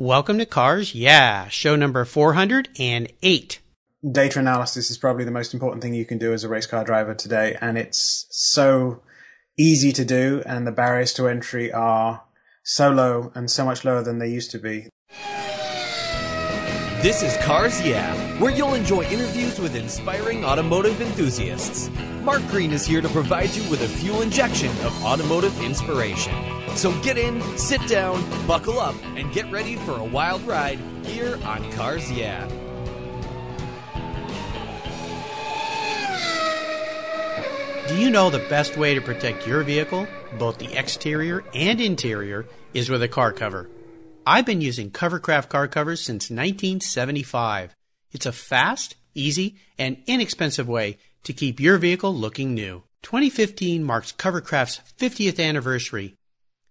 Welcome to Cars Yeah, show number 408. Data analysis is probably the most important thing you can do as a race car driver today, and it's so easy to do, and the barriers to entry are so low and so much lower than they used to be. This is Cars Yeah, where you'll enjoy interviews with inspiring automotive enthusiasts. Mark Green is here to provide you with a fuel injection of automotive inspiration. So get in, sit down, buckle up, and get ready for a wild ride here on Cars Yeah. Do you know the best way to protect your vehicle, both the exterior and interior, is with a car cover? I've been using Covercraft car covers since 1975. It's a fast, easy, and inexpensive way to keep your vehicle looking new. 2015 marks Covercraft's 50th anniversary.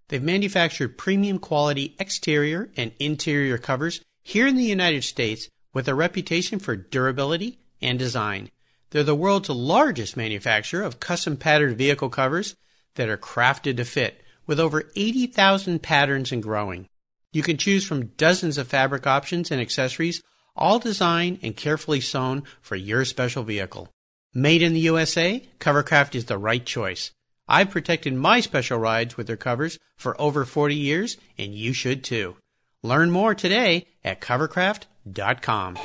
They've manufactured premium quality exterior and interior covers here in the United States with a reputation for durability and design. They're the world's largest manufacturer of custom patterned vehicle covers that are crafted to fit with over 80,000 patterns and growing. You can choose from dozens of fabric options and accessories, all designed and carefully sewn for your special vehicle. Made in the USA, Covercraft is the right choice. I've protected my special rides with their covers for over 40 years, and you should too. Learn more today at covercraft.com.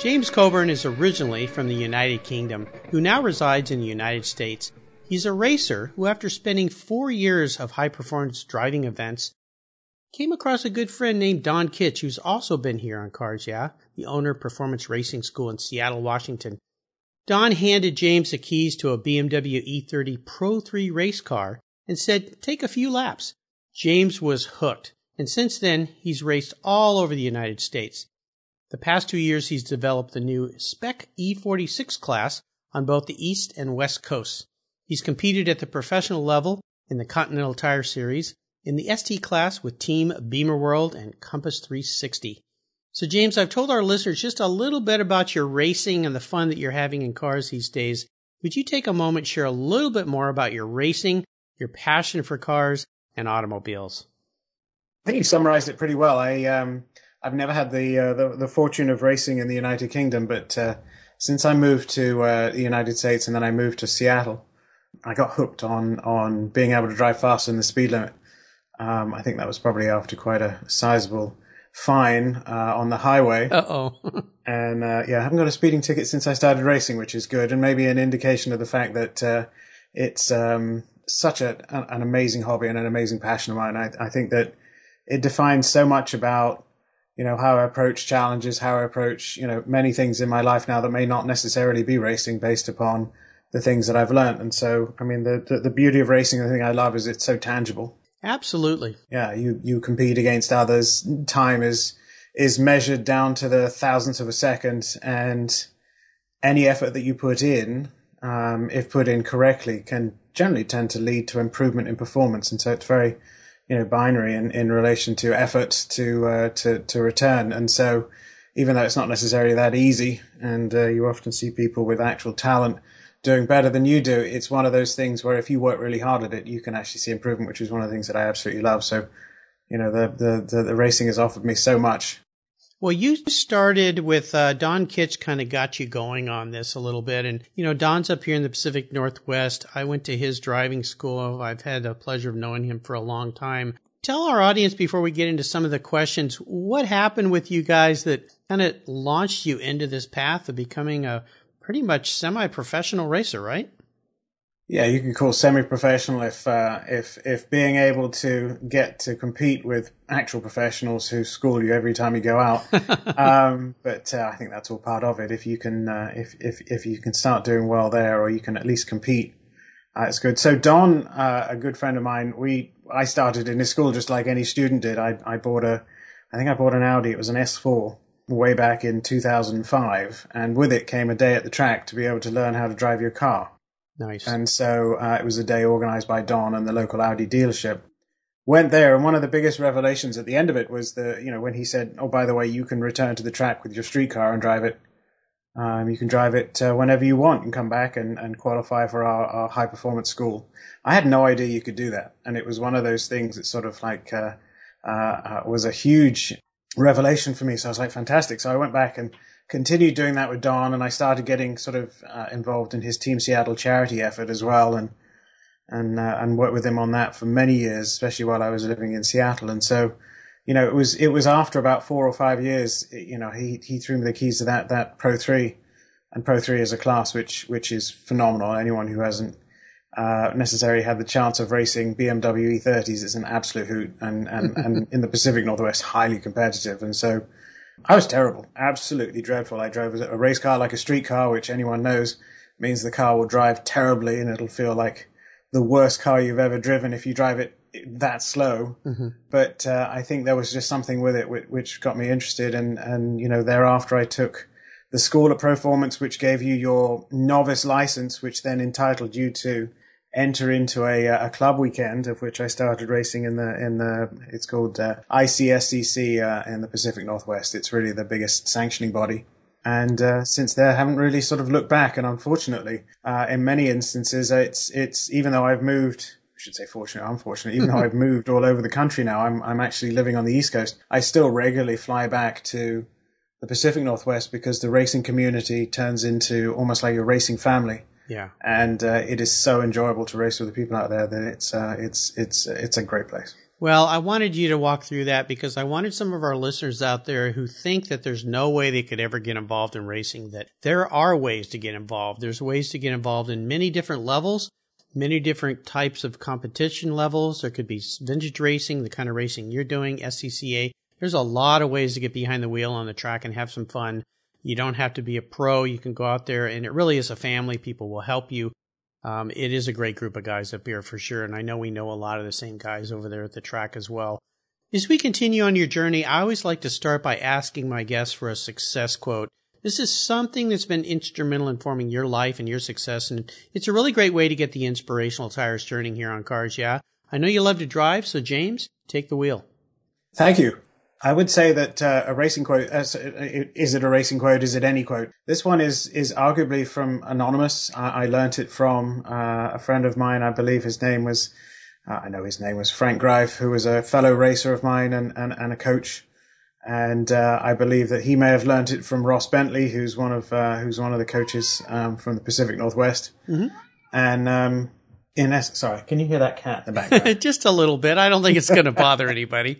James Coburn is originally from the United Kingdom, who now resides in the United States. He's a racer who, after spending four years of high performance driving events, came across a good friend named Don Kitch, who's also been here on Cars Yeah, the owner of Performance Racing School in Seattle, Washington. Don handed James the keys to a BMW E30 Pro 3 race car and said, Take a few laps. James was hooked, and since then, he's raced all over the United States. The past two years, he's developed the new Spec E46 class on both the East and West Coasts. He's competed at the professional level in the Continental Tire Series, in the ST class with Team BimmerWorld and Compass 360. So, James, I've told our listeners just a little bit about your racing and the fun that you're having in cars these days. Would you take a moment share a little bit more about your racing, your passion for cars, and automobiles? I think you summarized it pretty well. I um, I've never had the, uh, the, the fortune of racing in the United Kingdom, but uh, since I moved to uh, the United States and then I moved to Seattle, I got hooked on on being able to drive faster than the speed limit. Um, I think that was probably after quite a sizable fine uh, on the highway. Uh oh. and uh, yeah, I haven't got a speeding ticket since I started racing, which is good, and maybe an indication of the fact that uh, it's um, such a, an amazing hobby and an amazing passion of mine. I, I think that it defines so much about you know how I approach challenges, how I approach you know many things in my life now that may not necessarily be racing, based upon the things that I've learned. And so, I mean, the, the, the beauty of racing, the thing I love is it's so tangible. Absolutely. Yeah, you, you compete against others. Time is, is measured down to the thousandth of a second and any effort that you put in, um, if put in correctly, can generally tend to lead to improvement in performance. And so it's very, you know, binary in, in relation to effort to, uh, to, to return. And so even though it's not necessarily that easy and, uh, you often see people with actual talent doing better than you do, it's one of those things where if you work really hard at it, you can actually see improvement, which is one of the things that I absolutely love. So, you know, the the the, the racing has offered me so much. Well, you started with uh, Don Kitch, kind of got you going on this a little bit, and you know, Don's up here in the Pacific Northwest. I went to his driving school. I've had the pleasure of knowing him for a long time. Tell our audience before we get into some of the questions, what happened with you guys that kind of launched you into this path of becoming a pretty much semi-professional racer, right? Yeah, you could call semi-professional if uh, if if being able to get to compete with actual professionals who school you every time you go out. um, but uh, I think that's all part of it. If you can uh, if if if you can start doing well there, or you can at least compete, uh, it's good. So Don, uh, a good friend of mine, we I started in his school just like any student did. I I bought a I think I bought an Audi. It was an S4 way back in 2005, and with it came a day at the track to be able to learn how to drive your car. Nice. And so uh, it was a day organized by Don and the local Audi dealership. Went there, and one of the biggest revelations at the end of it was the, you know, when he said, "Oh, by the way, you can return to the track with your street car and drive it. Um, you can drive it uh, whenever you want and come back and, and qualify for our, our high performance school." I had no idea you could do that, and it was one of those things that sort of like uh, uh, uh, was a huge revelation for me. So I was like, fantastic. So I went back and continued doing that with Don, and I started getting sort of uh, involved in his Team Seattle charity effort as well, and and uh, and worked with him on that for many years, especially while I was living in Seattle. And so, you know, it was it was after about four or five years, you know, he he threw me the keys to that that Pro Three, and Pro Three is a class which which is phenomenal. Anyone who hasn't uh, necessarily had the chance of racing BMW E30s, it's an absolute hoot, and and and in the Pacific Northwest, highly competitive. And so, I was terrible, absolutely dreadful. I drove a race car like a street car, which anyone knows means the car will drive terribly, and it'll feel like the worst car you've ever driven if you drive it that slow. Mm-hmm. But uh, I think there was just something with it which, which, got me interested, and and you know thereafter I took the school of performance, which gave you your novice license, which then entitled you to enter into a, a club weekend, of which I started racing in the in the it's called uh, ICSCC uh, in the Pacific Northwest. It's really the biggest sanctioning body. And uh, since there, I haven't really sort of looked back. And unfortunately, uh, in many instances, it's it's even though I've moved I should say fortunate, unfortunate. Even though I've moved all over the country now, I'm I'm actually living on the East Coast. I still regularly fly back to the Pacific Northwest because the racing community turns into almost like a racing family. Yeah, and uh, it is so enjoyable to race with the people out there that it's uh, it's it's it's a great place. Well, I wanted you to walk through that because I wanted some of our listeners out there who think that there's no way they could ever get involved in racing, that there are ways to get involved. There's ways to get involved in many different levels, many different types of competition levels. There could be vintage racing, the kind of racing you're doing, SCCA. There's a lot of ways to get behind the wheel on the track and have some fun. You don't have to be a pro. You can go out there and it really is a family. People will help you. Um, it is a great group of guys up here for sure. And I know we know a lot of the same guys over there at the track as well. As we continue on your journey, I always like to start by asking my guests for a success quote. This is something that's been instrumental in forming your life and your success. And it's a really great way to get the inspirational tires turning here on Cars Yeah. I know you love to drive. So James, take the wheel. Thank you. I would say that uh, a racing quote uh, is it a racing quote? Is it any quote? This one is is arguably from anonymous. I, I learnt it from uh, a friend of mine. I believe his name was uh, I know his name was Frank Greif, who was a fellow racer of mine and and, and a coach. And uh, I believe that he may have learnt it from Ross Bentley, who's one of uh, who's one of the coaches um, from the Pacific Northwest. Mm-hmm. And um, in essence, sorry, can you hear that cat in the background? Just a little bit. I don't think it's going to bother anybody.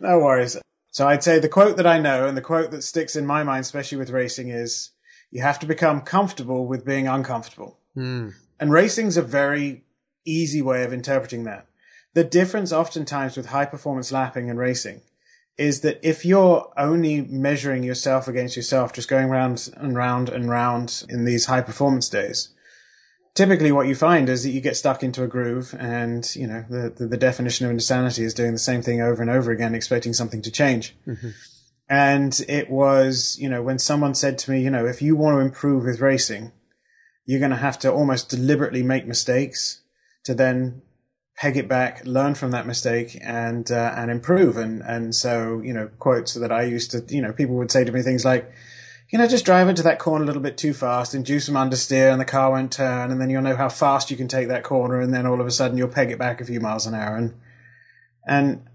No worries. So I'd say the quote that I know and the quote that sticks in my mind, especially with racing, is you have to become comfortable with being uncomfortable. Mm. And racing's a very easy way of interpreting that. The difference oftentimes with high performance lapping and racing is that if you're only measuring yourself against yourself, just going round and round and round in these high performance days, typically what you find is that you get stuck into a groove and you know the, the, the definition of insanity is doing the same thing over and over again expecting something to change mm-hmm. and it was you know when someone said to me you know if you want to improve with racing you're going to have to almost deliberately make mistakes to then peg it back learn from that mistake and uh, and improve and and so you know quotes that i used to you know people would say to me things like you know, just drive into that corner a little bit too fast, induce some understeer, and the car won't turn, and then you'll know how fast you can take that corner, and then all of a sudden you'll peg it back a few miles an hour. And, and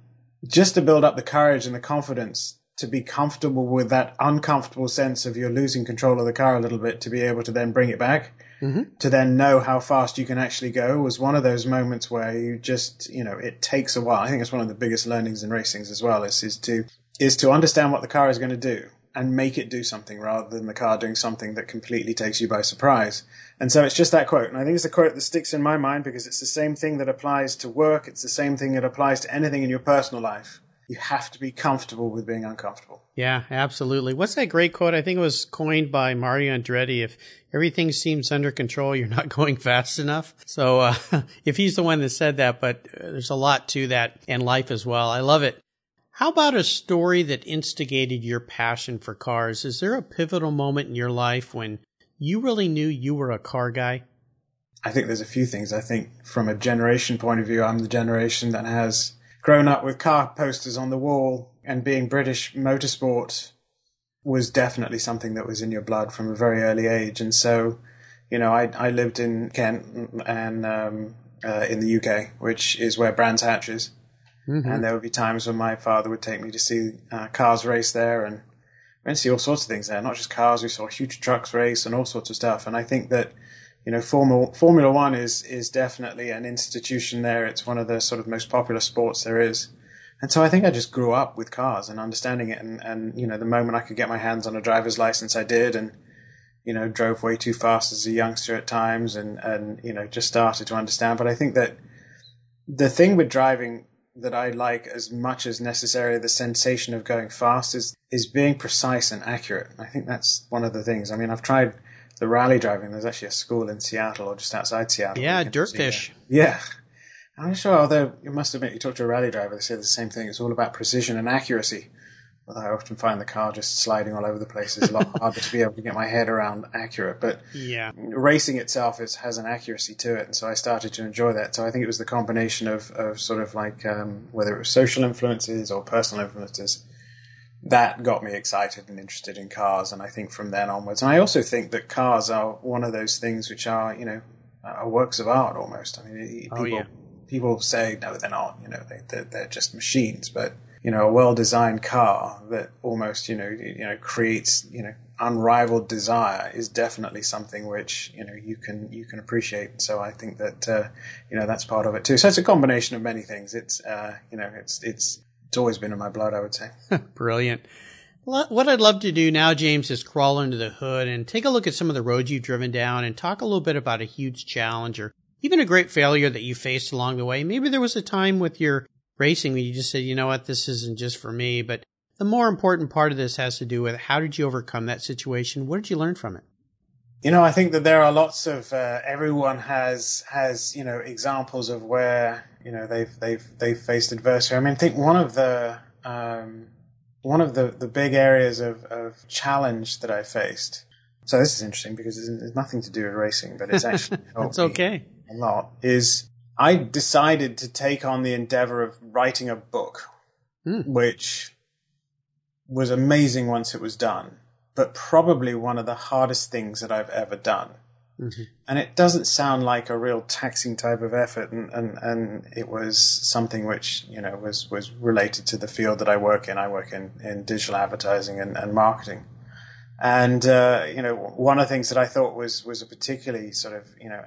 just to build up the courage and the confidence to be comfortable with that uncomfortable sense of you're losing control of the car a little bit to be able to then bring it back, mm-hmm. to then know how fast you can actually go was one of those moments where you just, you know, it takes a while. I think it's one of the biggest learnings in racings as well is, is to, is to understand what the car is going to do and make it do something rather than the car doing something that completely takes you by surprise. And so it's just that quote. And I think it's a quote that sticks in my mind because it's the same thing that applies to work. It's the same thing that applies to anything in your personal life. You have to be comfortable with being uncomfortable. Yeah, absolutely. What's that great quote? I think it was coined by Mario Andretti. If everything seems under control, you're not going fast enough. So, uh, if he's the one that said that, but uh, there's a lot to that in life as well. I love it. How about a story that instigated your passion for cars? Is there a pivotal moment in your life when you really knew you were a car guy? I think there's a few things. I think from a generation point of view, I'm the generation that has grown up with car posters on the wall and being British motorsport was definitely something that was in your blood from a very early age. And so, you know, I, I lived in Kent and um, uh, in the UK, which is where Brands Hatch is. Mm-hmm. And there would be times when my father would take me to see uh, cars race there, and went see all sorts of things there. Not just cars, we saw huge trucks race and all sorts of stuff. And I think that you know, Formula Formula One is is definitely an institution there. It's one of the sort of most popular sports there is. And so I think I just grew up with cars and understanding it. And, and, you know, the moment I could get my hands on a driver's license, I did. And, you know, drove way too fast as a youngster at times and, and, you know, just started to understand. But I think that the thing with driving that I like as much as necessarily the sensation of going fast is, is being precise and accurate. I think that's one of the things. I mean, I've tried the rally driving. There's actually a school in Seattle or just outside Seattle. Yeah, uh, Dirtfish. Yeah. I'm sure, although you must admit, you talk to a rally driver, they say the same thing. It's all about precision and accuracy. Although I often find the car just sliding all over the place is a lot harder to be able to get my head around accurate. But yeah, racing itself is, has an accuracy to it, and so I started to enjoy that. So I think it was the combination of, of sort of like um, whether it was social influences or personal influences that got me excited and interested in cars. And I think from then onwards, and I also think that cars are one of those things which are you know are works of art almost. I mean, people, oh, yeah people say no, they're not. You know, they, they're, they're just machines. But you know, a well-designed car that almost you know you know creates you know unrivaled desire is definitely something which you know you can you can appreciate. So I think that uh, you know that's part of it too. So it's a combination of many things. It's uh, you know it's it's it's always been in my blood. I would say. Brilliant. What I'd love to do now, James, is crawl under the hood and take a look at some of the roads you've driven down and talk a little bit about a huge challenge or even a great failure that you faced along the way. Maybe there was a time with your racing when you just said, you know what, this isn't just for me. But the more important part of this has to do with how did you overcome that situation? What did you learn from it? You know, I think that there are lots of uh, everyone has has you know examples of where you know they've they've they've faced adversity. I mean, I think one of the um, one of the, the big areas of, of challenge that I faced. So this is interesting because it's nothing to do with racing, but it's actually it's okay a lot is I decided to take on the endeavor of writing a book, mm. which was amazing once it was done, but probably one of the hardest things that I've ever done. Mm-hmm. And it doesn't sound like a real taxing type of effort, and, and, and it was something which you know was was related to the field that I work in. I work in, in digital advertising and, and marketing. And uh, you know, one of the things that I thought was was a particularly sort of you know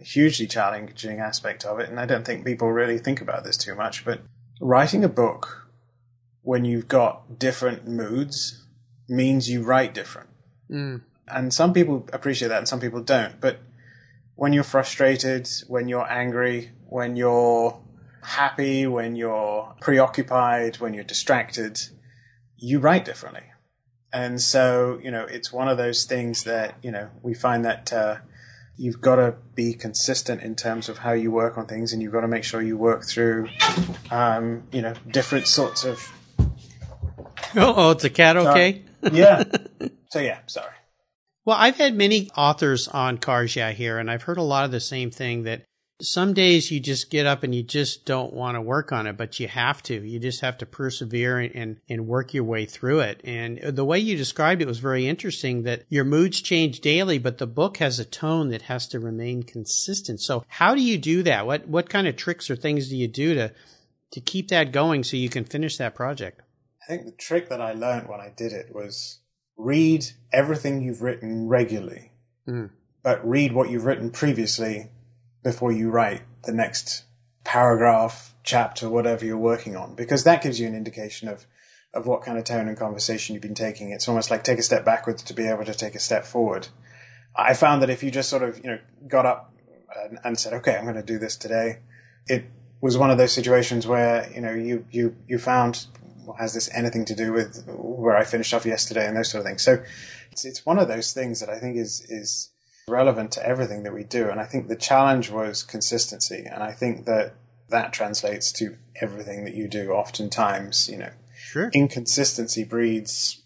hugely challenging aspect of it, and I don't think people really think about this too much. But writing a book when you've got different moods means you write different, mm. and some people appreciate that, and some people don't. But when you're frustrated, when you're angry, when you're happy, when you're preoccupied, when you're distracted, you write differently and so, you know, it's one of those things that, you know, we find that uh, you've got to be consistent in terms of how you work on things and you've got to make sure you work through, um, you know, different sorts of. Oh, it's a cat, okay? yeah. So, yeah, sorry. Well, I've had many authors on Cars Yeah here, and I've heard a lot of the same thing that some days you just get up and you just don't want to work on it, but you have to. You just have to persevere and, and work your way through it. And the way you described it was very interesting that your moods change daily, but the book has a tone that has to remain consistent. So how do you do that? What, what kind of tricks or things do you do to, to keep that going so you can finish that project? I think the trick that I learned when I did it was read everything you've written regularly, mm. but read what you've written previously before you write the next paragraph, chapter, whatever you're working on, because that gives you an indication of, of what kind of tone and conversation you've been taking. It's almost like take a step backwards to be able to take a step forward. I found that if you just sort of, you know, got up and, and said, okay, I'm going to do this today, it was one of those situations where, you know, you, you, you found, well, has this anything to do with where I finished off yesterday and those sort of things. So it's, it's one of those things that I think is, is, relevant to everything that we do. And I think the challenge was consistency. And I think that that translates to everything that you do. Oftentimes, you know, sure. inconsistency breeds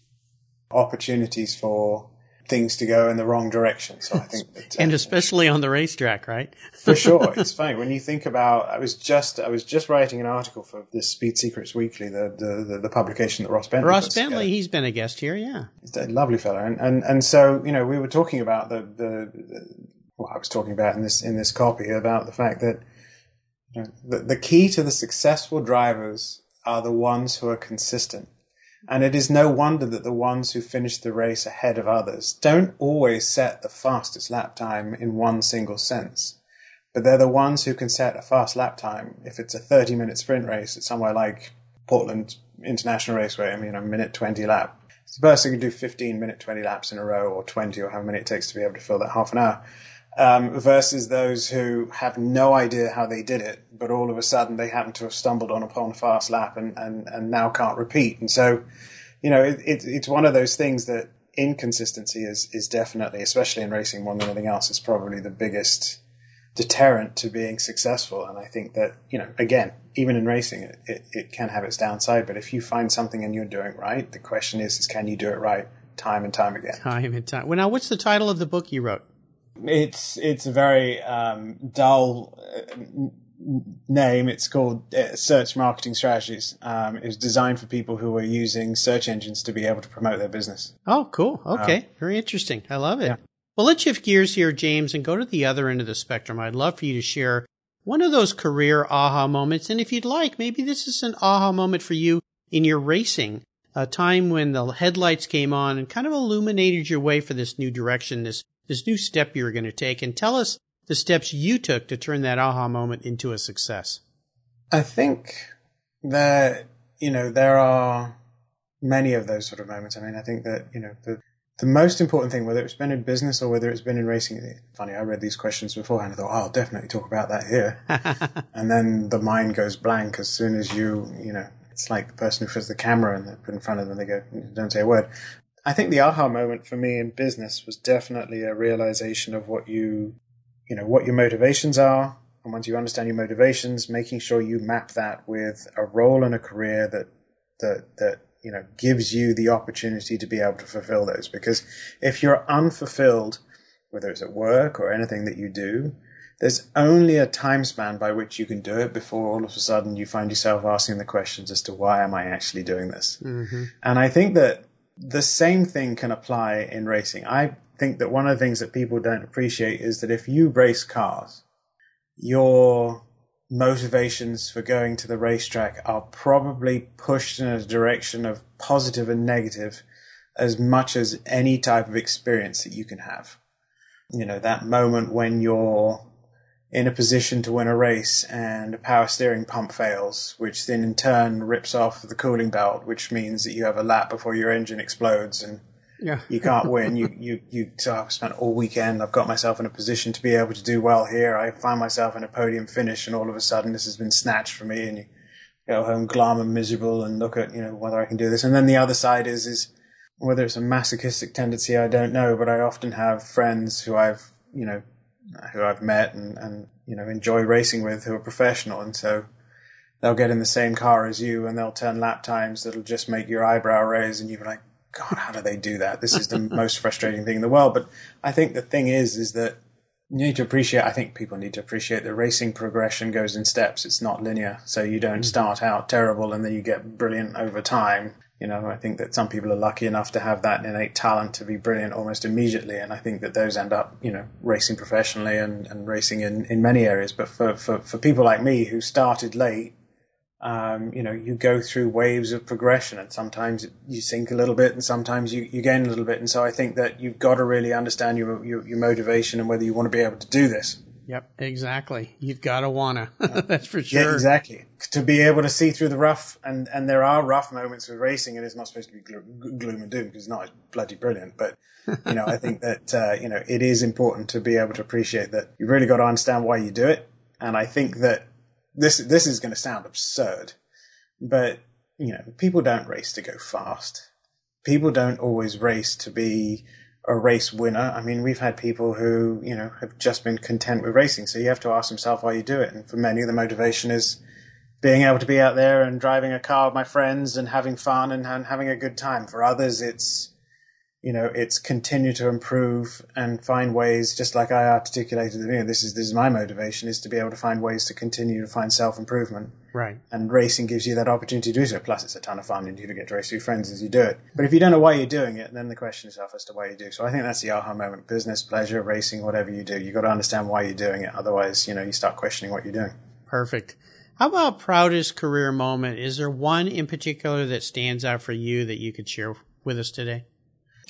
opportunities for things to go in the wrong direction. So I think that, uh, and especially on the racetrack, right? for sure, it's funny when you think about. I was just I was just writing an article for the Speed Secrets Weekly, the the, the, the publication that Ross Bentley. Ross Bentley, together. he's been a guest here, yeah. He's a lovely fellow, and and and so you know we were talking about the the, the what I was talking about in this in this copy about the fact that You know, the, the key to the successful drivers are the ones who are consistent. And it is no wonder that the ones who finish the race ahead of others don't always set the fastest lap time in one single sense. But they're the ones who can set a fast lap time if it's a 30 minute sprint race at somewhere like Portland International Raceway, I mean, a minute 20 lap. It's the person who can do 15 minute 20 laps in a row or 20 or however many it takes to be able to fill that half an hour. Um, versus those who have no idea how they did it, but all of a sudden they happen to have stumbled on upon a fast lap and, and, and now can't repeat. And so, you know, it, it, it's one of those things that inconsistency is, is definitely, especially in racing more than anything else, is probably the biggest deterrent to being successful. And I think that, you know, again, even in racing, it, it, it, can have its downside. But if you find something and you're doing right, the question is, is can you do it right time and time again? Time and time. Well, now, what's the title of the book you wrote? It's it's a very um, dull uh, name. It's called uh, Search Marketing Strategies. Um, it was designed for people who are using search engines to be able to promote their business. Oh, cool. Okay, um, very interesting. I love it. Yeah. Well, let's shift gears here, James, and go to the other end of the spectrum. I'd love for you to share one of those career aha moments. And if you'd like, maybe this is an aha moment for you in your racing, a time when the headlights came on and kind of illuminated your way for this new direction, this, this new step you were going to take. And tell us the steps you took to turn that aha moment into a success. I think that, you know, there are many of those sort of moments. I mean, I think that, you know, the, the most important thing, whether it's been in business or whether it's been in racing, funny, I read these questions beforehand. I thought, oh, I'll definitely talk about that here. and then the mind goes blank as soon as you, you know, it's like the person who puts the camera in, in front of them, they go, don't say a word. I think the aha moment for me in business was definitely a realization of what you, you know, what your motivations are. And once you understand your motivations, making sure you map that with a role and a career that, that, that you know, gives you the opportunity to be able to fulfill those. Because if you're unfulfilled, whether it's at work or anything that you do, there's only a time span by which you can do it before all of a sudden you find yourself asking the questions as to why am I actually doing this? Mm-hmm. And I think that the same thing can apply in racing. I think that one of the things that people don't appreciate is that if you race cars, you're motivations for going to the racetrack are probably pushed in a direction of positive and negative as much as any type of experience that you can have. You know, that moment when you're in a position to win a race and a power steering pump fails, which then in turn rips off the cooling belt, which means that you have a lap before your engine explodes and yeah. you can't win. You, you, you, so I've spent all weekend. I've got myself in a position to be able to do well here. I find myself in a podium finish and all of a sudden this has been snatched from me and you go home glum and miserable and look at, you know, whether I can do this. And then the other side is, is whether it's a masochistic tendency, I don't know, but I often have friends who I've, you know, who I've met and, and, you know, enjoy racing with who are professional. And so they'll get in the same car as you and they'll turn lap times that'll just make your eyebrow raise and you're like, God, how do they do that? This is the most frustrating thing in the world. But I think the thing is, is that you need to appreciate, I think people need to appreciate the racing progression goes in steps. It's not linear. So you don't mm. start out terrible and then you get brilliant over time. You know, I think that some people are lucky enough to have that innate talent to be brilliant almost immediately. And I think that those end up, you know, racing professionally and, and racing in, in many areas. But for, for, for people like me who started late, um, you know, you go through waves of progression and sometimes you sink a little bit and sometimes you, you gain a little bit. And so I think that you've got to really understand your, your, your motivation and whether you want to be able to do this. Yep, exactly. You've got to wanna. That's for sure. Yeah, exactly. To be able to see through the rough, and and there are rough moments with racing, and it's not supposed to be gloom and doom because it's not bloody brilliant. But you know, I think that uh, you know it is important to be able to appreciate that you really got to understand why you do it. And I think that this this is going to sound absurd, but you know, people don't race to go fast. People don't always race to be a race winner. I mean, we've had people who, you know, have just been content with racing. So you have to ask yourself why you do it. And for many, the motivation is being able to be out there and driving a car with my friends and having fun and, and having a good time. For others, it's you know, it's continue to improve and find ways, just like I articulated, you know, this is, this is my motivation is to be able to find ways to continue to find self improvement. Right. And racing gives you that opportunity to do so. Plus it's a ton of fun and you get to race with your friends as you do it. But if you don't know why you're doing it, then the question is off as to why you do. So I think that's the aha moment. Business, pleasure, racing, whatever you do, you've got to understand why you're doing it. Otherwise, you know, you start questioning what you're doing. Perfect. How about proudest career moment? Is there one in particular that stands out for you that you could share with us today?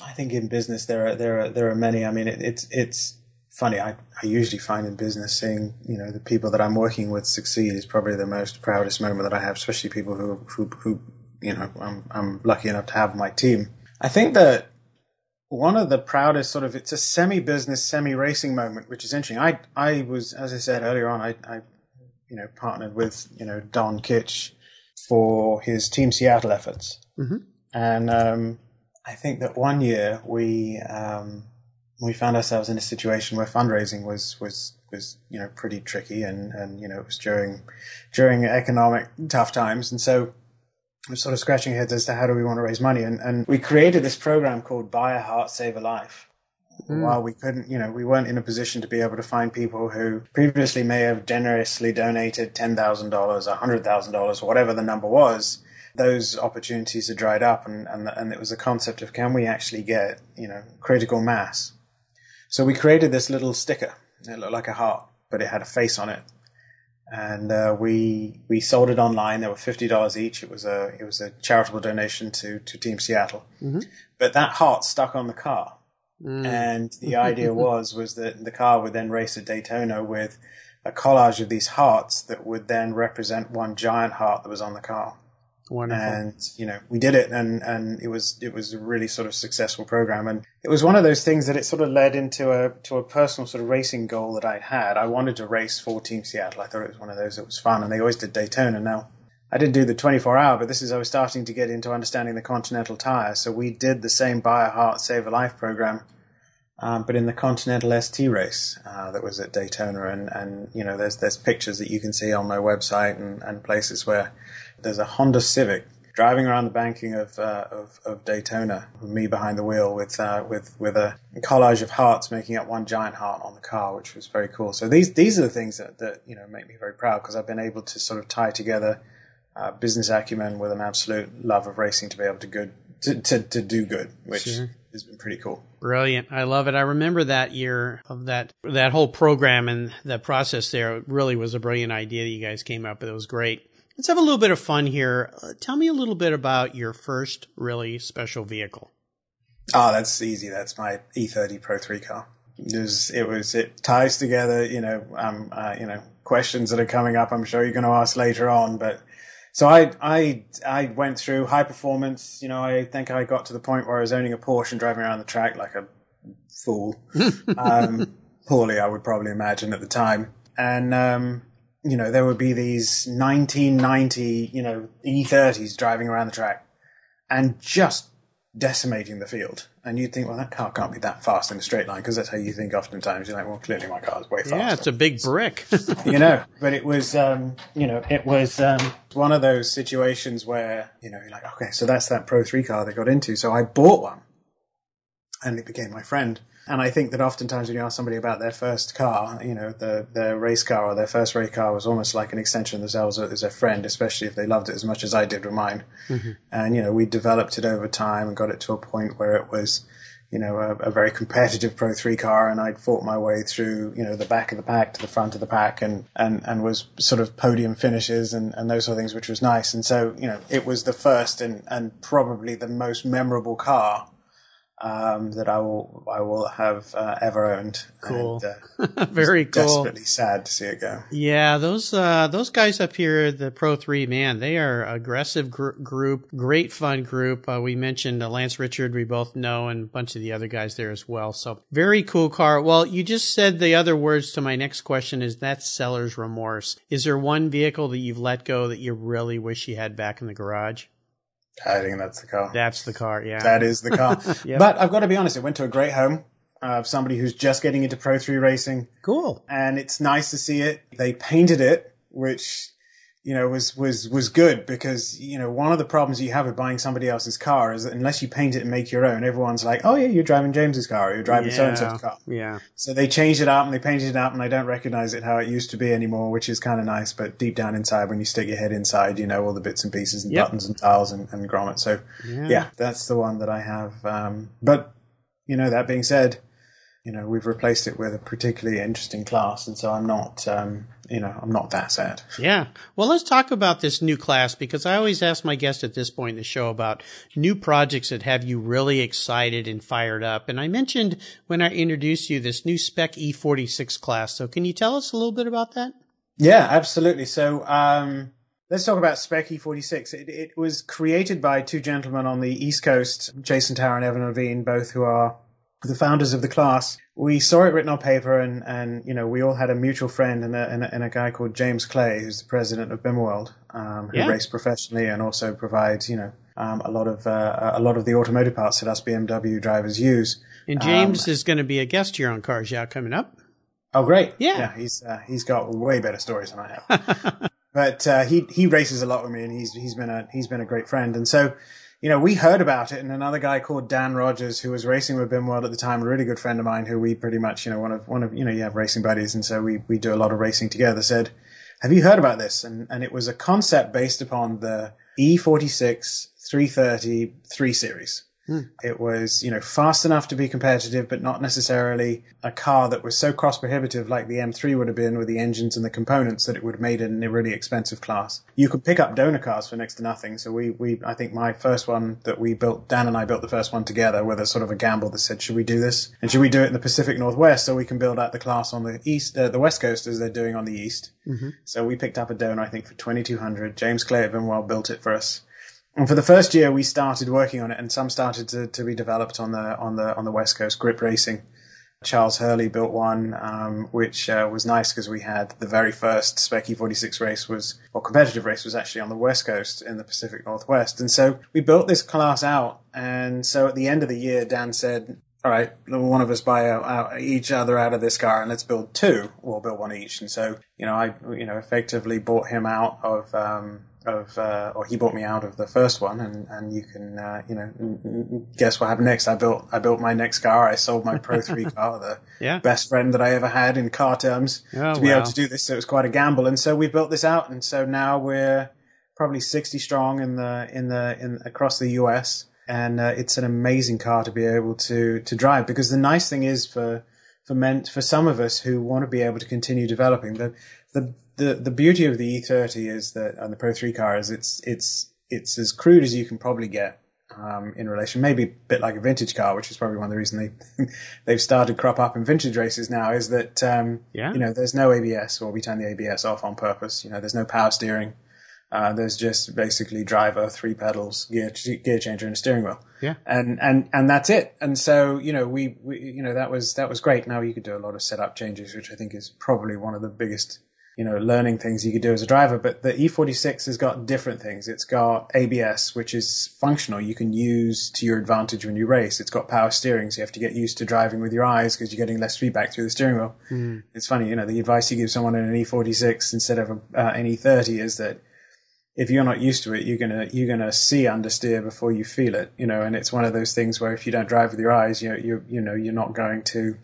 I think in business there are there are there are many. I mean, it, it's it's funny. I, I usually find in business seeing you know the people that I'm working with succeed is probably the most proudest moment that I have, especially people who who, who you know I'm I'm lucky enough to have my team. I think that one of the proudest sort of it's a semi business semi racing moment, which is interesting. I I was as I said earlier on, I, I you know partnered with you know Don Kitch for his Team Seattle efforts, mm-hmm. and um, I think that one year we um, we found ourselves in a situation where fundraising was was was you know pretty tricky and and you know it was during during economic tough times. And so we're sort of scratching heads as to how do we want to raise money. And and we created this program called buy a heart save a life. Mm. while we couldn't you know we weren't in a position to be able to find people who previously may have generously donated $10,000 a $100,000 whatever the number was those opportunities had dried up and, and, and it was a concept of can we actually get, you know, critical mass. So we created this little sticker. It looked like a heart, but it had a face on it. And uh, we we sold it online. They were fifty dollars each. It was a it was a charitable donation to to Team Seattle. Mm-hmm. But that heart stuck on the car, mm. and the idea was was that the car would then race at Daytona with a collage of these hearts that would then represent one giant heart that was on the car. Wonderful. And you know, we did it, and and it was it was a really sort of successful program, and it was one of those things that it sort of led into a to a personal sort of racing goal that I had. I wanted to race for Team Seattle. I thought it was one of those that was fun, and they always did Daytona. Now, I didn't do the 24 hour, but this is I was starting to get into understanding the Continental Tire, so we did the same Buy a Heart Save a Life program. Um, but in the Continental ST race uh, that was at Daytona, and, and you know, there's there's pictures that you can see on my website and, and places where there's a Honda Civic driving around the banking of, uh, of, of Daytona, me behind the wheel, with uh, with with a collage of hearts making up one giant heart on the car, which was very cool. So these these are the things that, that you know make me very proud because I've been able to sort of tie together uh, business acumen with an absolute love of racing to be able to good to, to, to do good, which sure. has been pretty cool. Brilliant. I love it. I remember that year of that that whole program and the process there it really was a brilliant idea that you guys came up with. It was great. Let's have a little bit of fun here. Uh, tell me a little bit about your first really special vehicle. Oh, that's easy. That's my E30 Pro 3 car. It was, it was, it ties together, you know, um, uh, you know, questions that are coming up. I'm sure you're going to ask later on, but so I, I, I went through high performance. You know, I think I got to the point where I was owning a Porsche and driving around the track like a fool. um, poorly, I would probably imagine at the time. And, um, you know, there would be these 1990, you know, E30s driving around the track and just decimating the field. And you'd think, well, that car can't be that fast in a straight line because that's how you think oftentimes. You're like, well, clearly my car's way faster. Yeah, it's a big brick. you know, but it was, um, you know, it was um, one of those situations where, you know, you're like, okay, so that's that Pro 3 car they got into. So I bought one and it became my friend. And I think that oftentimes when you ask somebody about their first car, you know, the, their race car or their first race car was almost like an extension of themselves as a friend, especially if they loved it as much as I did with mine. Mm-hmm. And, you know, we developed it over time and got it to a point where it was, you know, a, a, very competitive Pro 3 car, and I'd fought my way through, you know, the back of the pack to the front of the pack and, and, and was sort of podium finishes and, and those sort of things, which was nice. And so, you know, it was the first and, and probably the most memorable car um, that I will I will have uh, ever owned. Cool, and, uh, very cool. Desperately sad to see it go. Yeah, those uh, those guys up here, the Pro Three, man, they are aggressive gr- group, great fun group. Uh, we mentioned uh, Lance Richard, we both know, and a bunch of the other guys there as well. So very cool car. Well, you just said the other words to my next question is that's seller's remorse. Is there one vehicle that you've let go that you really wish you had back in the garage? I think that's the car. That's the car, yeah. That is the car. yep. But I've got to be honest, it went to a great home of somebody who's just getting into Pro 3 racing. Cool. And it's nice to see it. They painted it, which you know, was, was, was good because, you know, one of the problems you have with buying somebody else's car is that unless you paint it and make your own, everyone's like, oh yeah, you're driving James's car or you're driving so and so's car. Yeah. So they changed it up and they painted it up and I don't recognize it how it used to be anymore, which is kind of nice. But deep down inside, when you stick your head inside, you know, all the bits and pieces and yep. buttons and tiles and, and grommets. So yeah. yeah. that's the one that I have. Um, but, you know, that being said, you know we've replaced it with a particularly interesting class, and so I'm not um, you know I'm not that sad. Yeah. Well, let's talk about this new class because I always ask my guests at this point in the show about new projects that have you really excited and fired up. And I mentioned when I introduced you this new Spec E46 class. So can you tell us a little bit about that? Yeah, absolutely. So. Um, Let's talk about Spec E46. It, it, was created by two gentlemen on the East Coast, Jason Tower and Evan Levine, both who are the founders of the class, we saw it written on paper, and, and you know we all had a mutual friend and a, and a, and a guy called James Clay, who's the president of BimmerWorld, um, who yeah. races professionally and also provides you know um, a lot of uh, a lot of the automotive parts that us BMW drivers use. And James um, is going to be a guest here on Cars Yeah coming up. Oh, great! Yeah, yeah he's uh, he's got way better stories than I have. but uh, he he races a lot with me, and he's he's been a he's been a great friend, and so you know, we heard about it, and another guy called Dan Rogers, who was racing with BimmerWorld at the time, a really good friend of mine, who we pretty much, you know, one of one of you know, you have racing buddies, and so we we do a lot of racing together. Said, "Have you heard about this?" And and it was a concept based upon the E46 330 3 Series. Hmm. It was, you know, fast enough to be competitive, but not necessarily a car that was so cost prohibitive like the M3 would have been with the engines and the components that it would have made it in a really expensive class. You could pick up donor cars for next to nothing. So we, we, I think my first one that we built, Dan and I built the first one together with a sort of a gamble that said, should we do this? And should we do it in the Pacific Northwest so we can build out the class on the east, uh, the West Coast as they're doing on the east? Mm-hmm. So we picked up a donor, I think, for 2200. James Clay at built it for us. And for the first year, we started working on it, and some started to, to be developed on the on the on the west coast. Grip racing, Charles Hurley built one, um, which uh, was nice because we had the very first Spec E46 race was or competitive race was actually on the west coast in the Pacific Northwest, and so we built this class out. And so at the end of the year, Dan said, all right, one of us buy a, a, each other out of this car and let's build two. We'll build one each. And so, you know, I, you know, effectively bought him out of, um, of, uh, or he bought me out of the first one, and and you can, uh, you know, guess what happened next? I built I built my next car. I sold my Pro Three car, the yeah. best friend that I ever had in car terms, oh, to be wow. able to do this. So it was quite a gamble, and so we built this out, and so now we're probably sixty strong in the in the in across the US, and uh, it's an amazing car to be able to to drive because the nice thing is for for men for some of us who want to be able to continue developing the the the the beauty of the E30 is that on the Pro 3 car is it's it's it's as crude as you can probably get um, in relation, maybe a bit like a vintage car, which is probably one of the reasons they they've started crop up in vintage races now. Is that um, yeah. you know there's no ABS, or we turn the ABS off on purpose. You know, there's no power steering. Uh, there's just basically driver, three pedals, gear gear changer, and a steering wheel. Yeah, and and and that's it. And so you know we, we you know that was that was great. Now you could do a lot of setup changes, which I think is probably one of the biggest you know, learning things you could do as a driver. But the E46 has got different things. It's got ABS, which is functional. You can use to your advantage when you race. It's got power steering, so you have to get used to driving with your eyes because you're getting less feedback through the steering wheel. Mm. It's funny, you know, the advice you give someone in an E46 instead of a, uh, an E30 is that if you're not used to it, you're gonna you're gonna see understeer before you feel it, you know. And it's one of those things where if you don't drive with your eyes, you you you know you're not going to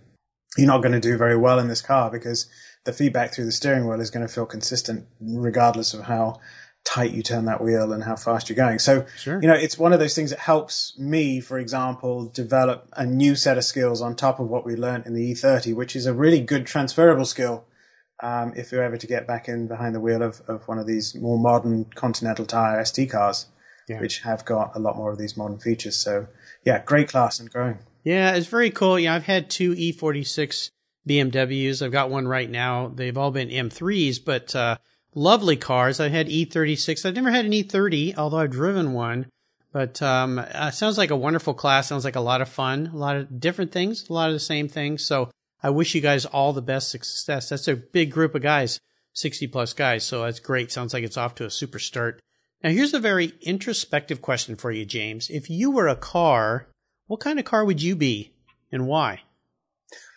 you're not going to do very well in this car because the feedback through the steering wheel is going to feel consistent regardless of how tight you turn that wheel and how fast you're going. So, sure. you know, it's one of those things that helps me, for example, develop a new set of skills on top of what we learned in the E30, which is a really good transferable skill. Um, if you're ever to get back in behind the wheel of, of one of these more modern Continental Tire ST cars, yeah. which have got a lot more of these modern features. So, yeah, great class and growing. Yeah, it's very cool. Yeah, I've had two E46 BMWs. I've got one right now. They've all been M3s, but uh, lovely cars. I had E36. I've never had an E30, although I've driven one. But um, uh, sounds like a wonderful class. Sounds like a lot of fun. A lot of different things. A lot of the same things. So I wish you guys all the best success. That's a big group of guys, 60 plus guys. So that's great. Sounds like it's off to a super start. Now here's a very introspective question for you, James. If you were a car, what kind of car would you be and why?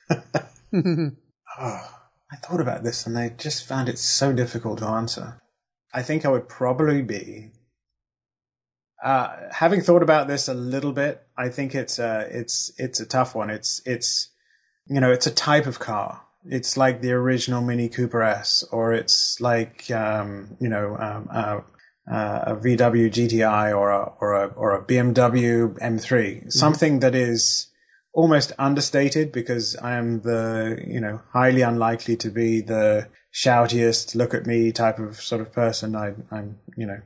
oh, I thought about this and I just found it so difficult to answer. I think I would probably be. Uh, having thought about this a little bit, I think it's a, it's it's a tough one. It's it's you know it's a type of car. It's like the original Mini Cooper S, or it's like um, you know um, uh, uh, a VW GTI or a or a or a BMW M3. Mm-hmm. Something that is almost understated because I am the, you know, highly unlikely to be the shoutiest, look at me type of sort of person. I, I'm, you know,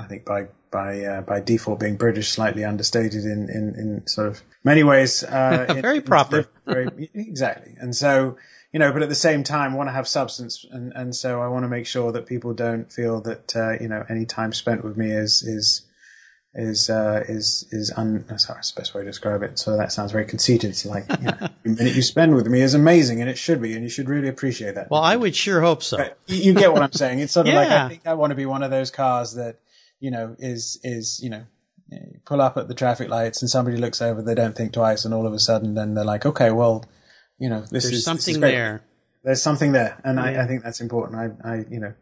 I think by by uh, by default being British, slightly understated in in, in sort of many ways. Uh, very in, proper, in, very, exactly. And so you know, but at the same time, I want to have substance, and and so I want to make sure that people don't feel that uh, you know any time spent with me is is is uh, is is un. Sorry, that's the best way to describe it. So that sounds very conceited. It's like you know, the minute you spend with me is amazing, and it should be, and you should really appreciate that. Well, I would sure hope so. You, you, get what I'm saying. It's sort of yeah. like I think I want to be one of those cars that you know is is you know pull up at the traffic lights and somebody looks over, they don't think twice, and all of a sudden then they're like, okay, well, you know, this There's is something this is there. There's something there, and yeah. I, I think that's important. I, I, you know,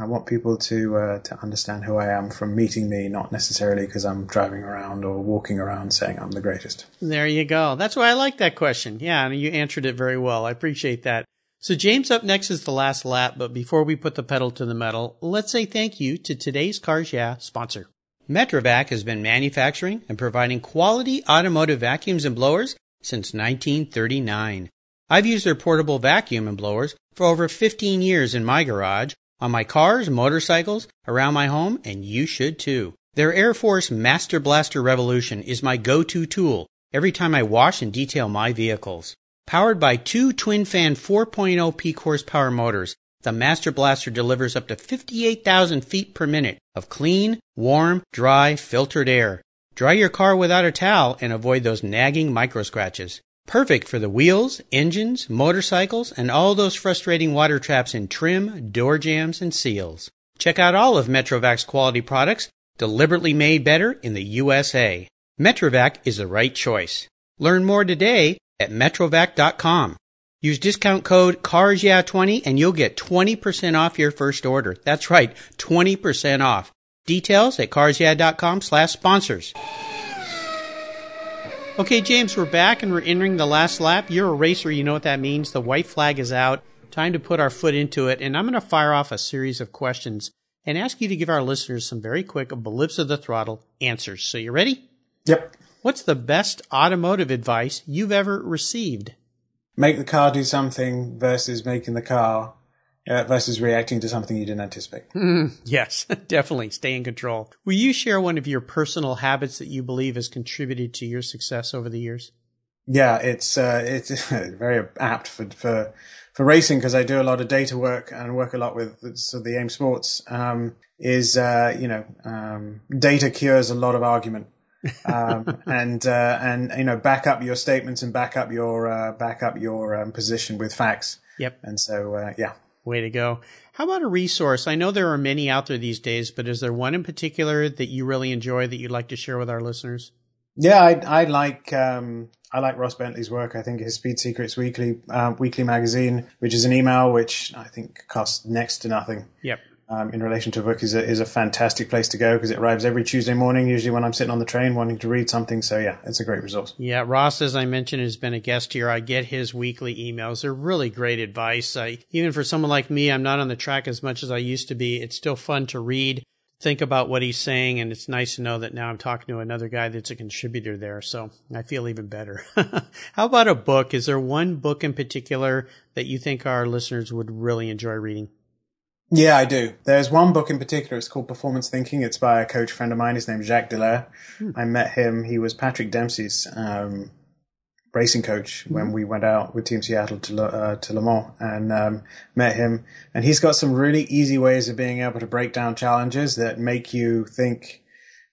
I want people to uh, to understand who I am from meeting me, not necessarily because I'm driving around or walking around saying I'm the greatest. There you go. That's why I like that question. Yeah, and you answered it very well. I appreciate that. So James, up next is the last lap, but before we put the pedal to the metal, let's say thank you to today's Cars Yeah sponsor. Metrovac has been manufacturing and providing quality automotive vacuums and blowers since 1939. I've used their portable vacuum and blowers for over 15 years in my garage on my cars, motorcycles, around my home, and you should too. Their Air Force Master Blaster Revolution is my go-to tool every time I wash and detail my vehicles. Powered by two twin fan 4.0 peak horsepower motors, the Master Blaster delivers up to 58,000 feet per minute of clean, warm, dry, filtered air. Dry your car without a towel and avoid those nagging micro scratches. Perfect for the wheels, engines, motorcycles, and all those frustrating water traps in trim, door jams, and seals. Check out all of Metrovac's quality products, deliberately made better in the USA. Metrovac is the right choice. Learn more today at metrovac.com. Use discount code CARSYEAH20 and you'll get 20% off your first order. That's right, 20% off. Details at carsyeah.com slash sponsors. Okay, James, we're back and we're entering the last lap. You're a racer, you know what that means. The white flag is out. Time to put our foot into it, and I'm going to fire off a series of questions and ask you to give our listeners some very quick blips of the throttle answers. So, you ready? Yep. What's the best automotive advice you've ever received? Make the car do something versus making the car uh, versus reacting to something you didn't anticipate. Mm, yes, definitely. Stay in control. Will you share one of your personal habits that you believe has contributed to your success over the years? Yeah, it's uh, it's very apt for for for racing because I do a lot of data work and work a lot with so the AIM Sports. Um, is uh, you know um, data cures a lot of argument. um, and uh, and you know back up your statements and back up your uh, back up your um, position with facts. Yep. And so uh, yeah, Way to go. How about a resource? I know there are many out there these days, but is there one in particular that you really enjoy that you'd like to share with our listeners? Yeah, I, I like um, I like Ross Bentley's work. I think his Speed Secrets Weekly uh, weekly magazine, which is an email which I think costs next to nothing. Yep um, in relation to a book is a, is a fantastic place to go because it arrives every Tuesday morning, usually when I'm sitting on the train wanting to read something. So yeah, it's a great resource. Yeah, Ross, as I mentioned, has been a guest here. I get his weekly emails. They're really great advice. I, even for someone like me, I'm not on the track as much as I used to be. It's still fun to read, think about what he's saying, and it's nice to know that now I'm talking to another guy that's a contributor there. So I feel even better. How about a book? Is there one book in particular that you think our listeners would really enjoy reading? Yeah, I do. There's one book in particular. It's called Performance Thinking. It's by a coach friend of mine. His name is Jacques Dallaire. Hmm. I met him. He was Patrick Dempsey's um, racing coach when hmm. we went out with Team Seattle to uh, to Le Mans and um, met him. And he's got some really easy ways of being able to break down challenges that make you think,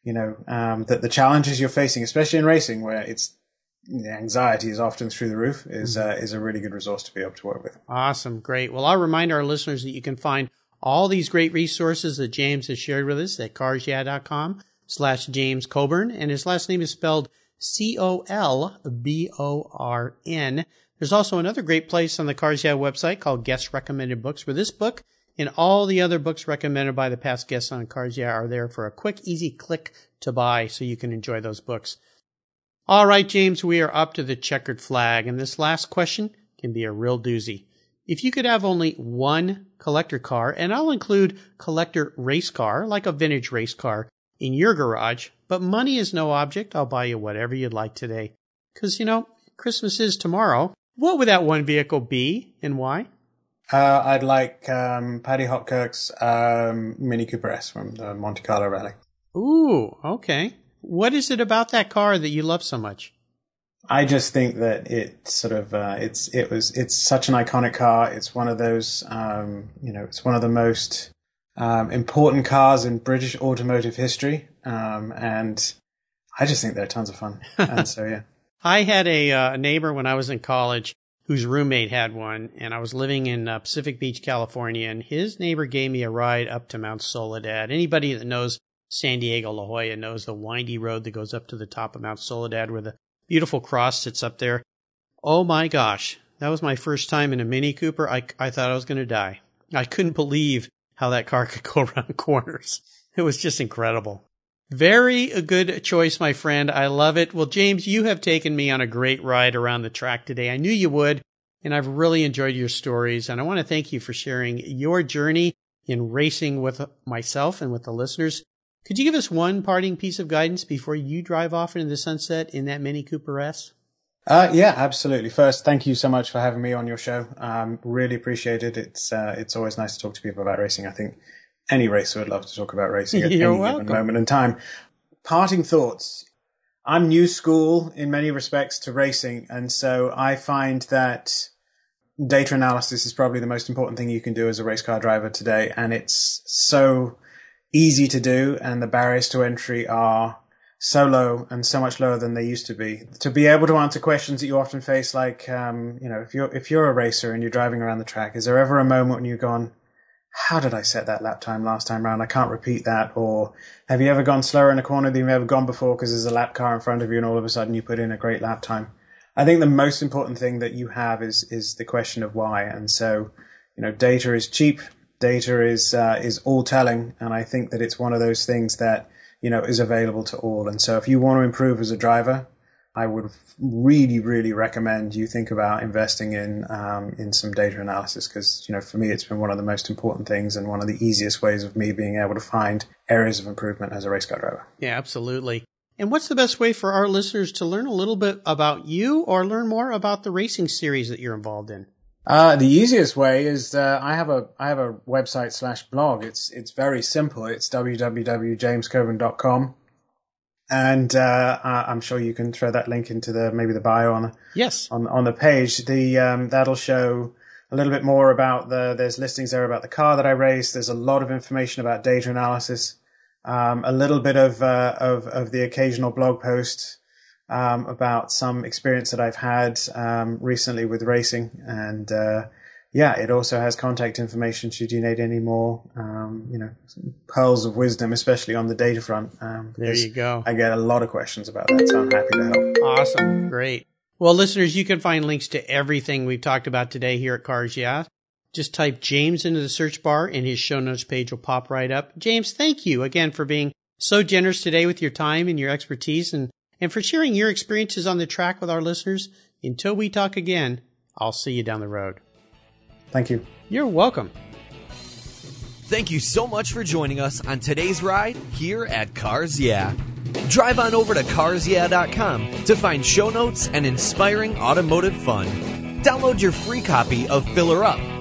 you know, um, that the challenges you're facing, especially in racing, where it's the anxiety is often through the roof, is hmm. uh, is a really good resource to be able to work with. Awesome, great. Well, I'll remind our listeners that you can find all these great resources that James has shared with us at carsyeah.com slash James Colborn. And his last name is spelled C-O-L-B-O-R-N. There's also another great place on the Cars Yeah website called Guest Recommended Books, where this book and all the other books recommended by the past guests on Cars Yeah are there for a quick, easy click to buy so you can enjoy those books. All right, James, we are up to the checkered flag, and this last question can be a real doozy. If you could have only one collector car, and I'll include collector race car, like a vintage race car, in your garage, but money is no object, I'll buy you whatever you'd like today. Because, you know, Christmas is tomorrow. What would that one vehicle be and why? Uh, I'd like um, Paddy Hopkirk's um, Mini Cooper S from the Monte Carlo Rally. Ooh, okay. What is it about that car that you love so much? I just think that it sort of uh, it's it was it's such an iconic car. It's one of those um, you know it's one of the most um, important cars in British automotive history, um, and I just think they're tons of fun. and so yeah, I had a uh, neighbor when I was in college whose roommate had one, and I was living in uh, Pacific Beach, California, and his neighbor gave me a ride up to Mount Soledad. Anybody that knows San Diego La Jolla knows the windy road that goes up to the top of Mount Soledad where the beautiful cross sits up there. Oh my gosh, that was my first time in a Mini Cooper. I, I thought I was going to die. I couldn't believe how that car could go around corners. It was just incredible. Very a good choice, my friend. I love it. Well, James, you have taken me on a great ride around the track today. I knew you would, and I've really enjoyed your stories. And I want to thank you for sharing your journey in racing with myself and with the listeners. Could you give us one parting piece of guidance before you drive off into the sunset in that Mini Cooper S? Uh, yeah, absolutely. First, thank you so much for having me on your show. Um, really appreciate it. It's uh, it's always nice to talk to people about racing. I think any racer would love to talk about racing at You're any welcome. given moment in time. Parting thoughts. I'm new school in many respects to racing, and so I find that data analysis is probably the most important thing you can do as a race car driver today, and it's so easy to do, and the barriers to entry are so low and so much lower than they used to be. To be able to answer questions that you often face, like um, you know, if you're if you're a racer and you're driving around the track, is there ever a moment when you've gone, "How did I set that lap time last time round? I can't repeat that." Or have you ever gone slower in a corner than you've ever gone before because there's a lap car in front of you, and all of a sudden you put in a great lap time? I think the most important thing that you have is is the question of why, and so you know, data is cheap data is uh, is all telling, and I think that it's one of those things that you know is available to all. And so, if you want to improve as a driver, I would really, really recommend you think about investing in um, in some data analysis because you know for me it's been one of the most important things and one of the easiest ways of me being able to find areas of improvement as a race car driver. Yeah, absolutely. And what's the best way for our listeners to learn a little bit about you or learn more about the racing series that you're involved in? Uh, the easiest way is uh, I have a I have a website slash blog. It's it's very simple. It's www.jamescolborn.com, and uh, I'm sure you can throw that link into the maybe the bio on yes on on the page. The um, that'll show a little bit more about the. There's listings there about the car that I raced. There's a lot of information about data analysis. Um, a little bit of uh, of of the occasional blog post um, about some experience that I've had um, recently with racing, and uh, yeah, it also has contact information should you need any more, um, you know, pearls of wisdom, especially on the data front. Um, there you go. I get a lot of questions about that, so I'm happy to help. Awesome, great. Well, listeners, you can find links to everything we've talked about today here at Cars Yeah. Just type James into the search bar and his show notes page will pop right up. James, thank you again for being so generous today with your time and your expertise and and for sharing your experiences on the track with our listeners. Until we talk again, I'll see you down the road. Thank you. You're welcome. Thank you so much for joining us on today's ride here at Cars Yeah. Drive on over to carsyeah.com to find show notes and inspiring automotive fun. Download your free copy of Filler Up,